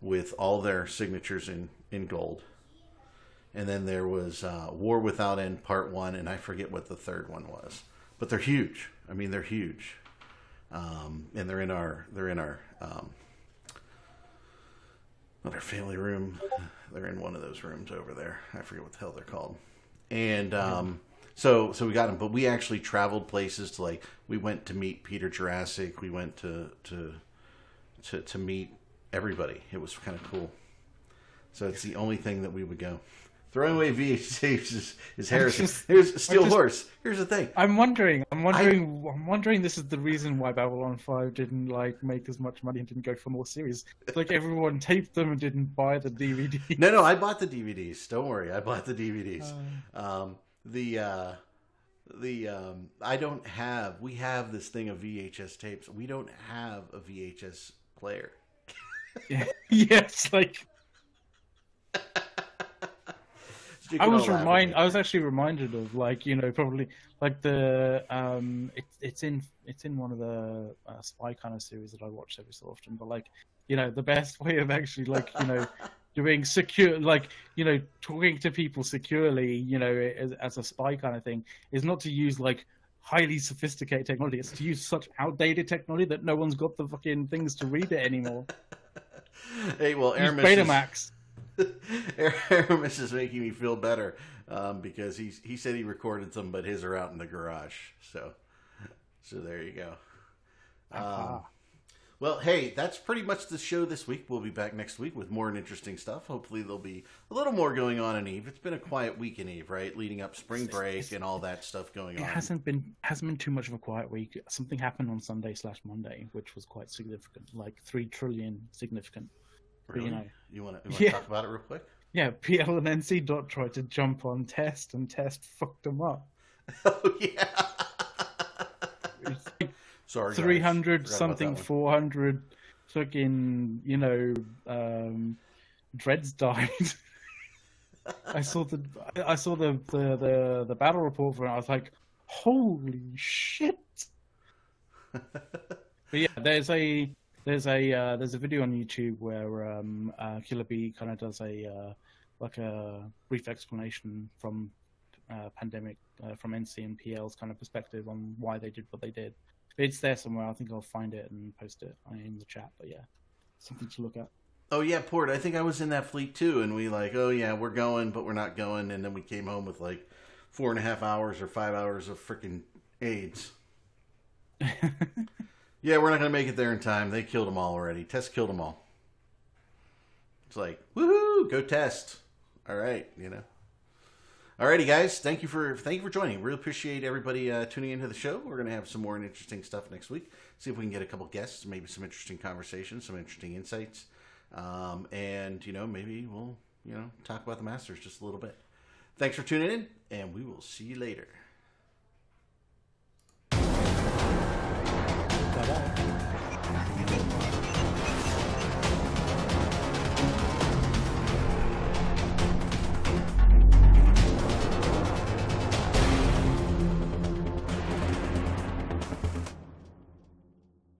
with all their signatures in in gold and then there was uh, War Without End Part One, and I forget what the third one was, but they're huge. I mean, they're huge, um, and they're in our they're in our um, not our family room. They're in one of those rooms over there. I forget what the hell they're called. And um, so so we got him, but we actually traveled places to like we went to meet Peter Jurasik. We went to to to, to meet everybody. It was kind of cool. So it's the only thing that we would go. Throwing away VH tapes is, is heresy. Here's Steel just- Horse. Here's the thing. I'm wondering. I'm wondering. I, am wondering. This is the reason why Babylon Five didn't like make as much money and didn't go for more series. It's like everyone taped them and didn't buy the DVD. No, no, I bought the DVDs. Don't worry, I bought the DVDs. Uh. Um, the uh, the um, I don't have. We have this thing of VHS tapes. We don't have a VHS player. yes, like I was all laugh at remind. I was actually reminded of like you know probably like the um it's it's in it's in one of the uh, spy kind of series that I watch every so often. But like you know the best way of actually like you know doing secure like you know talking to people securely you know as, as a spy kind of thing is not to use like highly sophisticated technology. It's to use such outdated technology that no one's got the fucking things to read it anymore. Hey, well, Aramis is, Betamax. Aramis is making me feel better um, because he he said he recorded some, but his are out in the garage. So, so there you go. Um. Well, hey, that's pretty much the show this week. We'll be back next week with more and interesting stuff. Hopefully, there'll be a little more going on in Eve. It's been a quiet week in Eve, right? Leading up spring break and all that stuff going It on. It hasn't been hasn't been too much of a quiet week. Something happened on Sunday slash Monday, which was quite significant, like three trillion significant. Really? you know. You want to Yeah. talk about it real quick? Yeah, PL and NC dot tried to jump on test, and test fucked them up. Oh yeah. Sorry, three hundred something, four hundred, fucking you know, um, dreads died. I saw the I saw the, the the the battle report for it. I was like, holy shit. But yeah, there's a there's a uh, there's a video on YouTube where um, uh, Killer Bee kind of does a uh, like a brief explanation from uh, pandemic uh, from NC and PL's kind of perspective on why they did what they did. It's there somewhere. I think I'll find it and post it in the chat. But yeah, something to look at. Oh yeah, Port. I think I was in that fleet too, and we like, oh yeah, we're going, but we're not going, and then we came home with like four and a half hours or five hours of freaking AIDS. Yeah, we're not gonna make it there in time. They killed them all already. Test killed them all. It's like, woohoo, go test. All right, you know. Alrighty, guys. Thank you for thank you for joining. Really appreciate everybody uh, tuning into the show. We're gonna have some more interesting stuff next week. See if we can get a couple guests, maybe some interesting conversations, some interesting insights, um, and you know maybe we'll you know talk about the Masters just a little bit. Thanks for tuning in, and we will see you later.